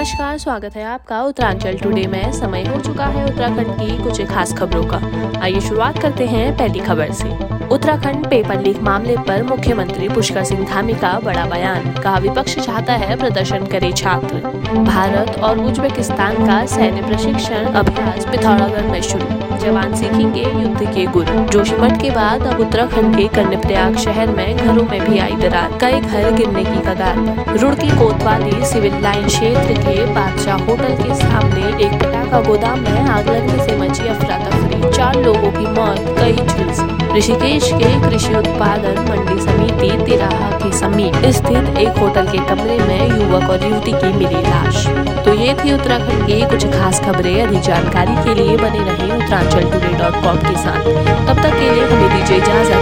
नमस्कार, स्वागत है आपका उत्तरांचल टुडे में। समय हो चुका है उत्तराखंड की कुछ खास खबरों का। आइए शुरुआत करते हैं पहली खबर से। उत्तराखंड पेपर लीक मामले पर मुख्यमंत्री पुष्कर सिंह धामी का बड़ा बयान, कहा विपक्ष चाहता है प्रदर्शन करे छात्र। भारत और उज्बेकिस्तान का सैन्य प्रशिक्षण अभ्यास पिथौरागढ़ में शुरू, जवान सीखेंगे युद्ध के गुरु। जोशीमठ के बाद अब उत्तराखंड के कर्णप्रयाग शहर में घरों में भी आई दरार, कई घर गिरने की कगार रुड़की कोतवाली सिविल लाइन क्षेत्र के बादशाह होटल के सामने एक पटाखा गोदाम में आग लगने से मची अफरा तफरी, चार लोगों की मौत, कई ऋषिकेश के कृषि उत्पादन मंडी समिति तिराहा के समीप स्थित एक होटल के कमरे में युवक और युवती की मिली लाश। तो ये थी उत्तराखंड की कुछ खास खबरें। अधिक जानकारी के लिए बने रहे उत्तरांचल डॉट कॉम के साथ। तब तक के लिए हमें दीजिए इजाज़त।